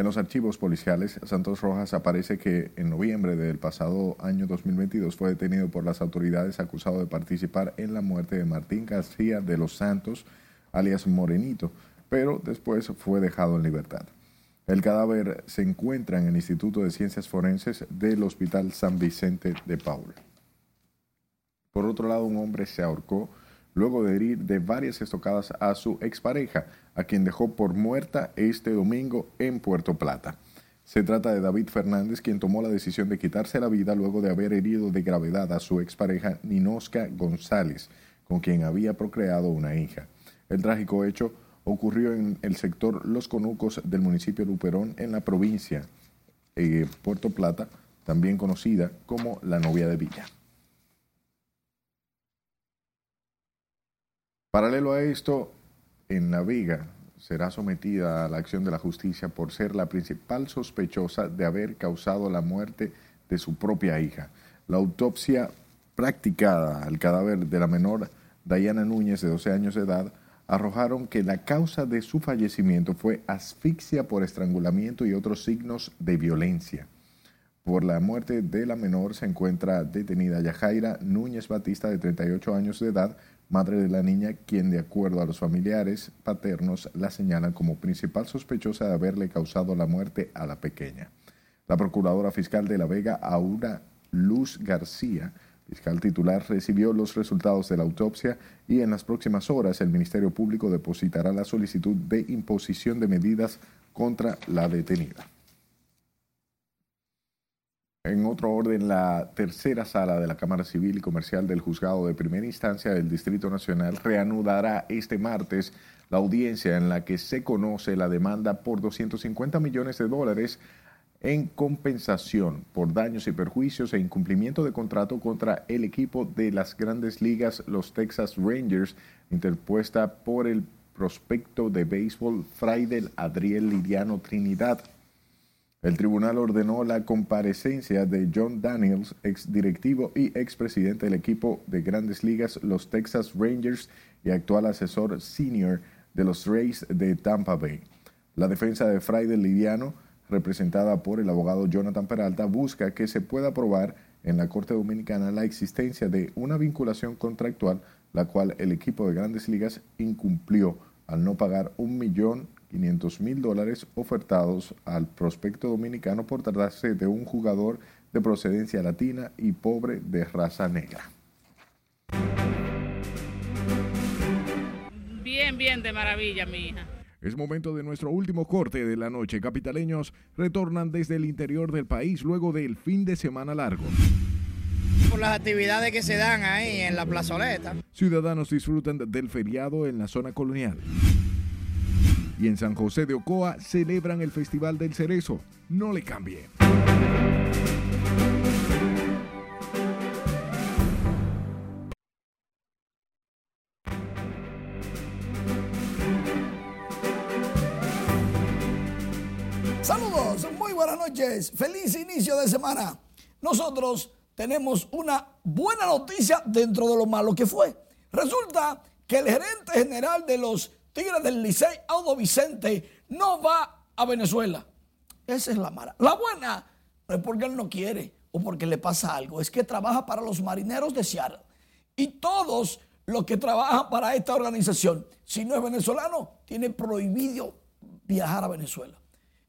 En los archivos policiales, Santos Rojas aparece que en noviembre del pasado año 2022 fue detenido por las autoridades acusado de participar en la muerte de Martín García de los Santos, alias Morenito, pero después fue dejado en libertad. El cadáver se encuentra en el Instituto de Ciencias Forenses del Hospital San Vicente de Paul. Por otro lado, un hombre se ahorcó luego de herir de varias estocadas a su expareja, a quien dejó por muerta este domingo en Puerto Plata. Se trata de David Fernández, quien tomó la decisión de quitarse la vida luego de haber herido de gravedad a su expareja Ninosca González, con quien había procreado una hija. El trágico hecho ocurrió en el sector Los Conucos del municipio Luperón, en la provincia de Puerto Plata, también conocida como la novia de Villa. Paralelo a esto, en La Vega será sometida a la acción de la justicia por ser la principal sospechosa de haber causado la muerte de su propia hija. La autopsia practicada al cadáver de la menor Dayana Núñez, de 12 años de edad, arrojaron que la causa de su fallecimiento fue asfixia por estrangulamiento y otros signos de violencia. Por la muerte de la menor se encuentra detenida Yajaira Núñez Batista, de 38 años de edad, madre de la niña, quien de acuerdo a los familiares paternos la señalan como principal sospechosa de haberle causado la muerte a la pequeña. La procuradora fiscal de La Vega, Aura Luz García, fiscal titular, recibió los resultados de la autopsia y en las próximas horas el Ministerio Público depositará la solicitud de imposición de medidas contra la detenida. En otro orden, la tercera sala de la Cámara Civil y Comercial del Juzgado de Primera Instancia del Distrito Nacional reanudará este martes la audiencia en la que se conoce la demanda por 250 millones de dólares en compensación por daños y perjuicios e incumplimiento de contrato contra el equipo de las grandes ligas, los Texas Rangers, interpuesta por el prospecto de béisbol Fraidel Adriel Liriano Trinidad. El tribunal ordenó la comparecencia de John Daniels, ex directivo y expresidente del equipo de grandes ligas, los Texas Rangers, y actual asesor senior de los Rays de Tampa Bay. La defensa de Friday Liviano, representada por el abogado Jonathan Peralta, busca que se pueda probar en la Corte Dominicana la existencia de una vinculación contractual, la cual el equipo de grandes ligas incumplió al no pagar un millón 500 mil dólares ofertados al prospecto dominicano por tratarse de un jugador de procedencia latina y pobre de raza negra. Bien, bien, de maravilla, mi hija. Es momento de nuestro último corte de la noche. Capitaleños retornan desde el interior del país luego del fin de semana largo. Por las actividades que se dan ahí en la plazoleta. Ciudadanos disfrutan del feriado en la zona colonial y en San José de Ocoa celebran el Festival del Cerezo. No le cambie. Saludos, muy buenas noches, feliz inicio de semana. Nosotros tenemos una buena noticia dentro de lo malo que fue. Resulta que el gerente general de los Tigres del Licey, Audo Vicente, no va a Venezuela. Esa es la mala. La buena no es porque él no quiere o porque le pasa algo, es que trabaja para los marineros de Seattle. Y todos los que trabajan para esta organización, si no es venezolano, tiene prohibido viajar a Venezuela.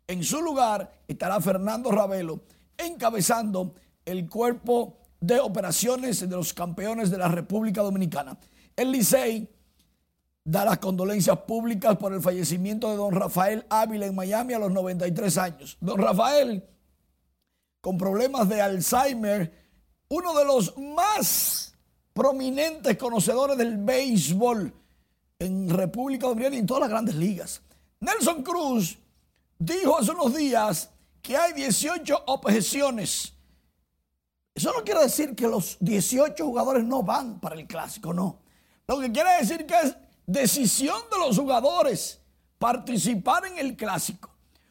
En su lugar estará Fernando Ravelo encabezando el cuerpo de operaciones de los campeones de la República Dominicana. El Licey da las condolencias públicas por el fallecimiento de don Rafael Ávila en Miami a los 93 años. Don Rafael, con problemas de Alzheimer, uno de los más prominentes conocedores del béisbol en República Dominicana y en todas las grandes ligas. Nelson Cruz dijo hace unos días que hay 18 objeciones. Eso no quiere decir que los 18 jugadores no van para el clásico, no. Lo que quiere decir que es decisión de los jugadores participar en el clásico.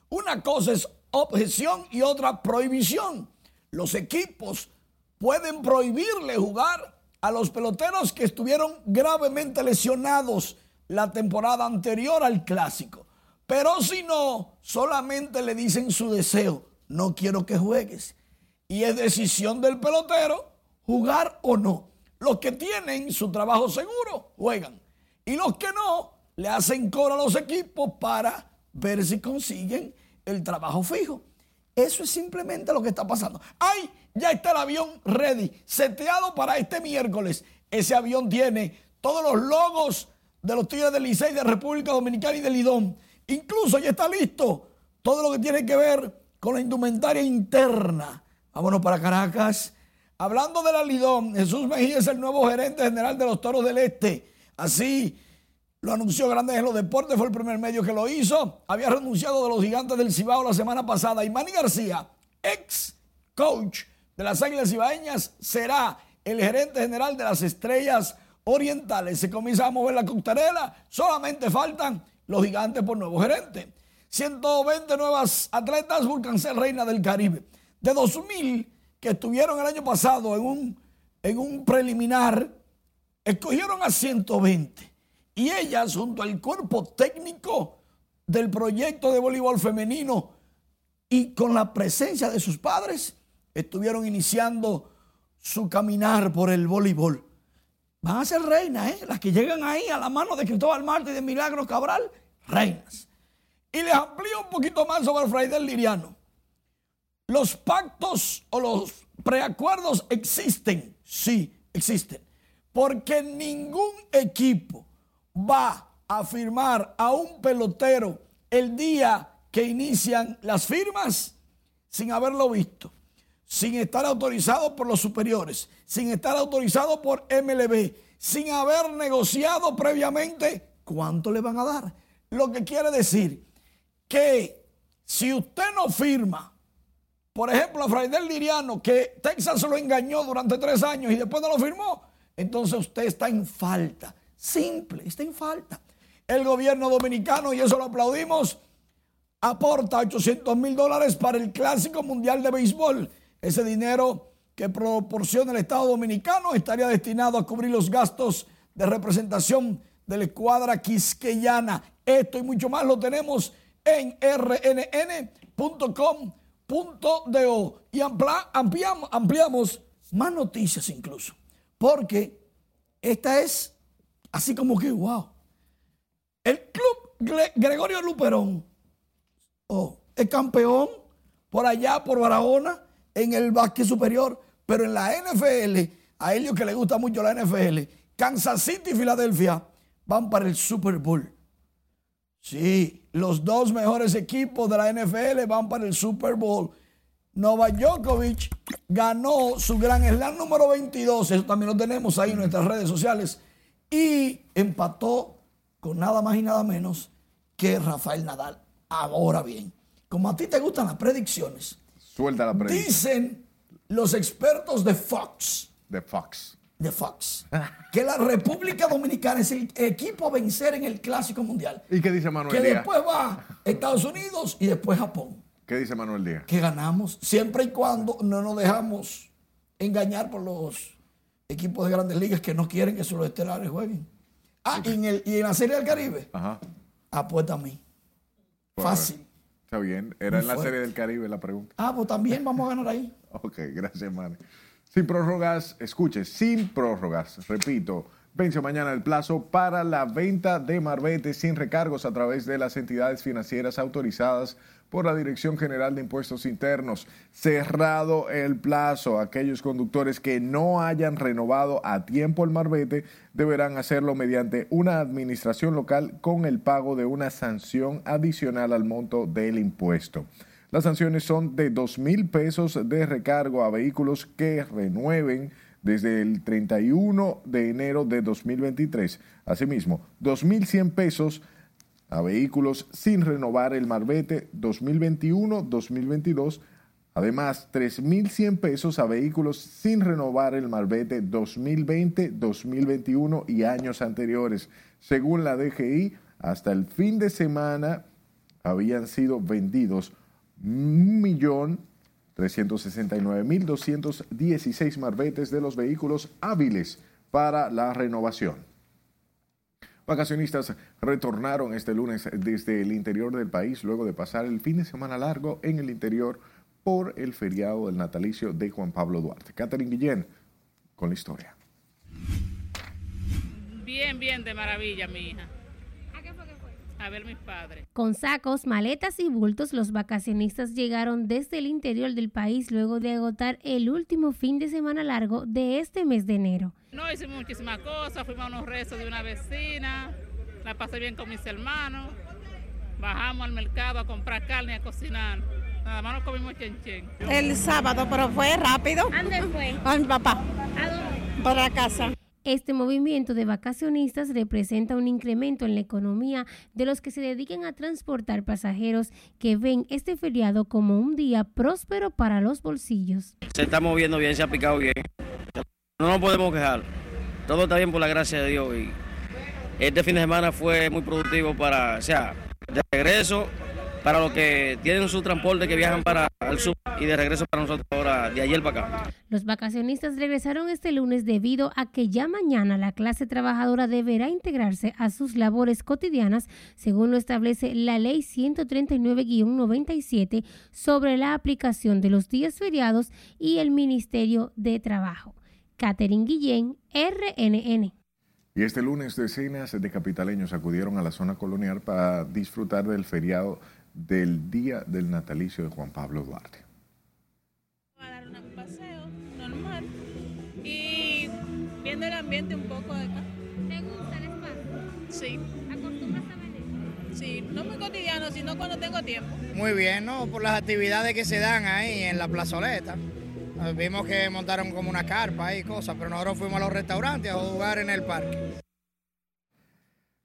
Una cosa es objeción y otra prohibición. Los equipos pueden prohibirle jugar a los peloteros que estuvieron gravemente lesionados la temporada anterior al clásico. Pero si no, solamente le dicen su deseo, no quiero que juegues. Y es decisión del pelotero jugar o no. Los que tienen su trabajo seguro juegan. Y los que no, le hacen coro a los equipos para ver si consiguen el trabajo fijo. Eso es simplemente lo que está pasando. ¡Ay! Ya está el avión ready, seteado para este miércoles. Ese avión tiene todos los logos de los Tigres del Licey de República Dominicana y del Lidón Incluso ya está listo todo lo que tiene que ver con la indumentaria interna. Vámonos para Caracas. Hablando de la Lidón, Jesús Mejía es el nuevo gerente general de los Toros del Este. Así lo anunció Grandes en los Deportes, fue el primer medio que lo hizo. Había renunciado de los gigantes del Cibao la semana pasada. Y Manny García, ex coach de las Águilas Cibaeñas, será el gerente general de las Estrellas Orientales. Se comienza a mover la coctelera, solamente faltan los gigantes por nuevo gerente. 120 nuevas atletas ser Reina del Caribe. De 2.000 que estuvieron el año pasado en un, en un preliminar, escogieron a 120. Y ellas, junto al cuerpo técnico del proyecto de voleibol femenino y con la presencia de sus padres, estuvieron iniciando su caminar por el voleibol. Van a ser reinas, ¿eh? las que llegan ahí a la mano de Cristóbal Marte y de Milagro Cabral, reinas. Y les amplío un poquito más sobre Fray del Liriano. Los pactos o los preacuerdos existen, sí, existen, porque ningún equipo va a firmar a un pelotero el día que inician las firmas sin haberlo visto sin estar autorizado por los superiores, sin estar autorizado por MLB, sin haber negociado previamente cuánto le van a dar. Lo que quiere decir que si usted no firma, por ejemplo, a Fraidel Liriano, que Texas lo engañó durante tres años y después no lo firmó, entonces usted está en falta. Simple, está en falta. El gobierno dominicano, y eso lo aplaudimos, aporta 800 mil dólares para el Clásico Mundial de Béisbol ese dinero que proporciona el Estado Dominicano estaría destinado a cubrir los gastos de representación de la escuadra quisqueyana. Esto y mucho más lo tenemos en rnn.com.do y ampliamos, ampliamos más noticias incluso, porque esta es así como que, wow. El club Gregorio Luperón, es campeón por allá, por Barahona, en el básquet superior, pero en la NFL, a ellos que les gusta mucho la NFL, Kansas City y Filadelfia van para el Super Bowl. Sí, los dos mejores equipos de la NFL van para el Super Bowl. Novak Djokovic ganó su gran slam número 22, eso también lo tenemos ahí en nuestras redes sociales, y empató con nada más y nada menos que Rafael Nadal. Ahora bien, como a ti te gustan las predicciones, Dicen los expertos de Fox. De Fox. De Fox. que la República Dominicana es el equipo a vencer en el Clásico Mundial. ¿Y qué dice Manuel que Díaz? Que después va Estados Unidos y después Japón. ¿Qué dice Manuel Díaz? Que ganamos siempre y cuando no nos dejamos engañar por los equipos de grandes ligas que no quieren que solo estelares jueguen. Ah, ¿y en, el, y en la Serie del Caribe? Ajá. Apuesta a mí. Fácil. Está bien. Era Muy en la fuerte. Serie del Caribe la pregunta. Ah, pues también vamos a ganar ahí. Ok, gracias, Manny. Sin prórrogas, escuche, sin prórrogas, repito, vence mañana el plazo para la venta de Marbete sin recargos a través de las entidades financieras autorizadas por la Dirección General de Impuestos Internos. Cerrado el plazo, aquellos conductores que no hayan renovado a tiempo el Marbete deberán hacerlo mediante una administración local con el pago de una sanción adicional al monto del impuesto. Las sanciones son de 2 mil pesos de recargo a vehículos que renueven desde el 31 de enero de 2023. Asimismo, 2.100 pesos a vehículos sin renovar el Marbete 2021-2022. Además, 3.100 pesos a vehículos sin renovar el Marbete 2020, 2021 y años anteriores. Según la DGI, hasta el fin de semana habían sido vendidos 1.369.216 marbetes de los vehículos hábiles para la renovación. Vacacionistas retornaron este lunes desde el interior del país luego de pasar el fin de semana largo en el interior por el feriado del natalicio de Juan Pablo Duarte. Catherine Guillén con la historia. Bien, bien, de maravilla, mi hija. ¿A qué fue que fue? A ver mis padres. Con sacos, maletas y bultos, los vacacionistas llegaron desde el interior del país luego de agotar el último fin de semana largo de este mes de enero. No hicimos muchísimas cosas, fuimos a unos rezos de una vecina, la pasé bien con mis hermanos, bajamos al mercado a comprar carne y a cocinar. Nada más nos comimos chen chen. El sábado, pero fue rápido. ¿A dónde fue? A mi papá. ¿A dónde? Para la casa. Este movimiento de vacacionistas representa un incremento en la economía de los que se dedican a transportar pasajeros que ven este feriado como un día próspero para los bolsillos. Se está moviendo bien, se ha picado bien. No nos podemos quejar. Todo está bien por la gracia de Dios. Y este fin de semana fue muy productivo para, o sea, de regreso para los que tienen su transporte que viajan para el sur y de regreso para nosotros ahora de ayer para acá. Los vacacionistas regresaron este lunes debido a que ya mañana la clase trabajadora deberá integrarse a sus labores cotidianas, según lo establece la Ley 139-97 sobre la aplicación de los días feriados y el Ministerio de Trabajo. Catherine Guillén, RNN. Y este lunes decenas de capitaleños acudieron a la zona colonial para disfrutar del feriado del Día del Natalicio de Juan Pablo Duarte. a dar un paseo normal y viendo el ambiente un poco de acá. ¿Te gusta el espacio? Sí. ¿Acostumbras a venir? Sí, no muy cotidiano, sino cuando tengo tiempo. Muy bien, ¿no? Por las actividades que se dan ahí en la plazoleta. Vimos que montaron como una carpa y cosas, pero nosotros fuimos a los restaurantes a jugar en el parque.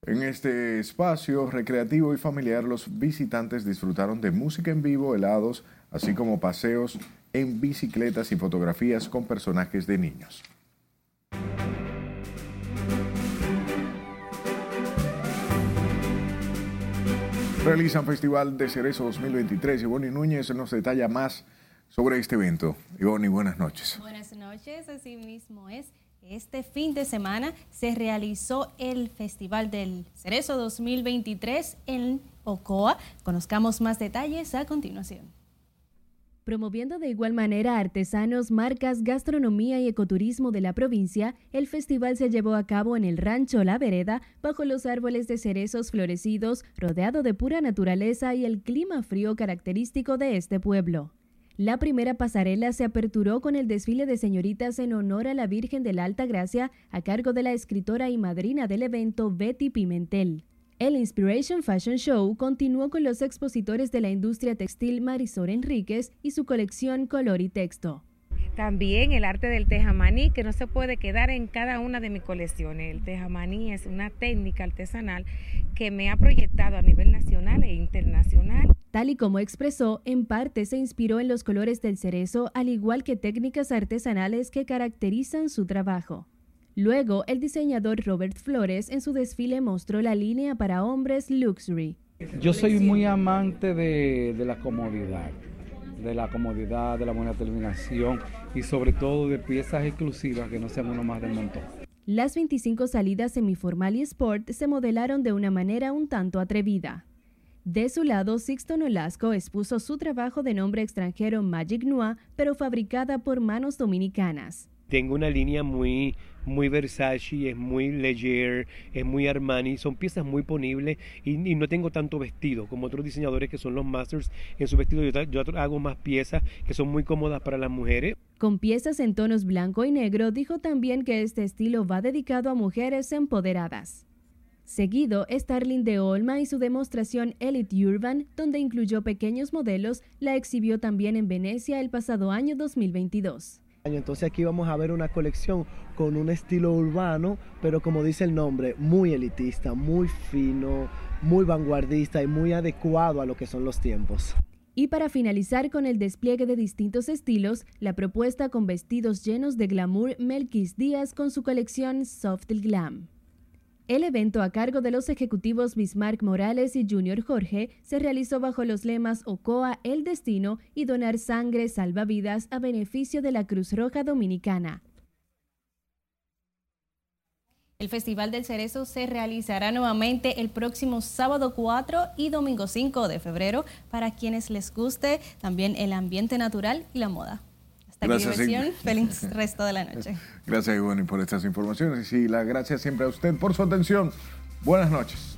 En este espacio recreativo y familiar, los visitantes disfrutaron de música en vivo, helados, así como paseos en bicicletas y fotografías con personajes de niños. Realizan Festival de Cerezo 2023 y Bonnie Núñez nos detalla más sobre este evento. Ivonne, buenas noches. Buenas noches, así mismo es. Este fin de semana se realizó el Festival del Cerezo 2023 en Ocoa. Conozcamos más detalles a continuación. Promoviendo de igual manera artesanos, marcas, gastronomía y ecoturismo de la provincia, el festival se llevó a cabo en el rancho La Vereda, bajo los árboles de cerezos florecidos, rodeado de pura naturaleza y el clima frío característico de este pueblo. La primera pasarela se aperturó con el desfile de señoritas en honor a la Virgen de la Alta Gracia a cargo de la escritora y madrina del evento Betty Pimentel. El Inspiration Fashion Show continuó con los expositores de la industria textil Marisol Enríquez y su colección Color y Texto. También el arte del tejamaní, que no se puede quedar en cada una de mis colecciones. El tejamaní es una técnica artesanal que me ha proyectado a nivel nacional e internacional. Tal y como expresó, en parte se inspiró en los colores del cerezo, al igual que técnicas artesanales que caracterizan su trabajo. Luego, el diseñador Robert Flores en su desfile mostró la línea para hombres Luxury. Yo soy muy amante de, de la comodidad, de la comodidad, de la buena terminación y sobre todo de piezas exclusivas que no sean uno más del montón. Las 25 salidas semiformal y sport se modelaron de una manera un tanto atrevida. De su lado, Sixto Nolasco expuso su trabajo de nombre extranjero Magic Noir, pero fabricada por manos dominicanas. Tengo una línea muy, muy Versace, es muy Leger, es muy Armani, son piezas muy ponibles y, no tengo tanto vestido como otros diseñadores que son los masters en su vestido. Yo, yo hago más piezas que son muy cómodas para las mujeres. Con piezas en tonos blanco y negro, dijo también que este estilo va dedicado a mujeres empoderadas. Seguido, Starling de Olma y su demostración Elite Urban, donde incluyó pequeños modelos, la exhibió también en Venecia el pasado año 2022. Entonces aquí vamos a ver una colección con un estilo urbano, pero como dice el nombre, muy elitista, muy fino, muy vanguardista y muy adecuado a lo que son los tiempos. Y para finalizar con el despliegue de distintos estilos, la propuesta con vestidos llenos de glamour Melquis Díaz con su colección Soft Glam. El evento a cargo de los ejecutivos Bismarck Morales y Junior Jorge se realizó bajo los lemas OCOA El Destino y Donar Sangre Salva Vidas a beneficio de la Cruz Roja Dominicana. El Festival del Cerezo se realizará nuevamente el próximo sábado 4 y domingo 5 de febrero para quienes les guste también el ambiente natural y la moda. Hasta aquí feliz resto de la noche. Gracias, Ivonne, por estas informaciones y la gracias siempre a usted por su atención. Buenas noches.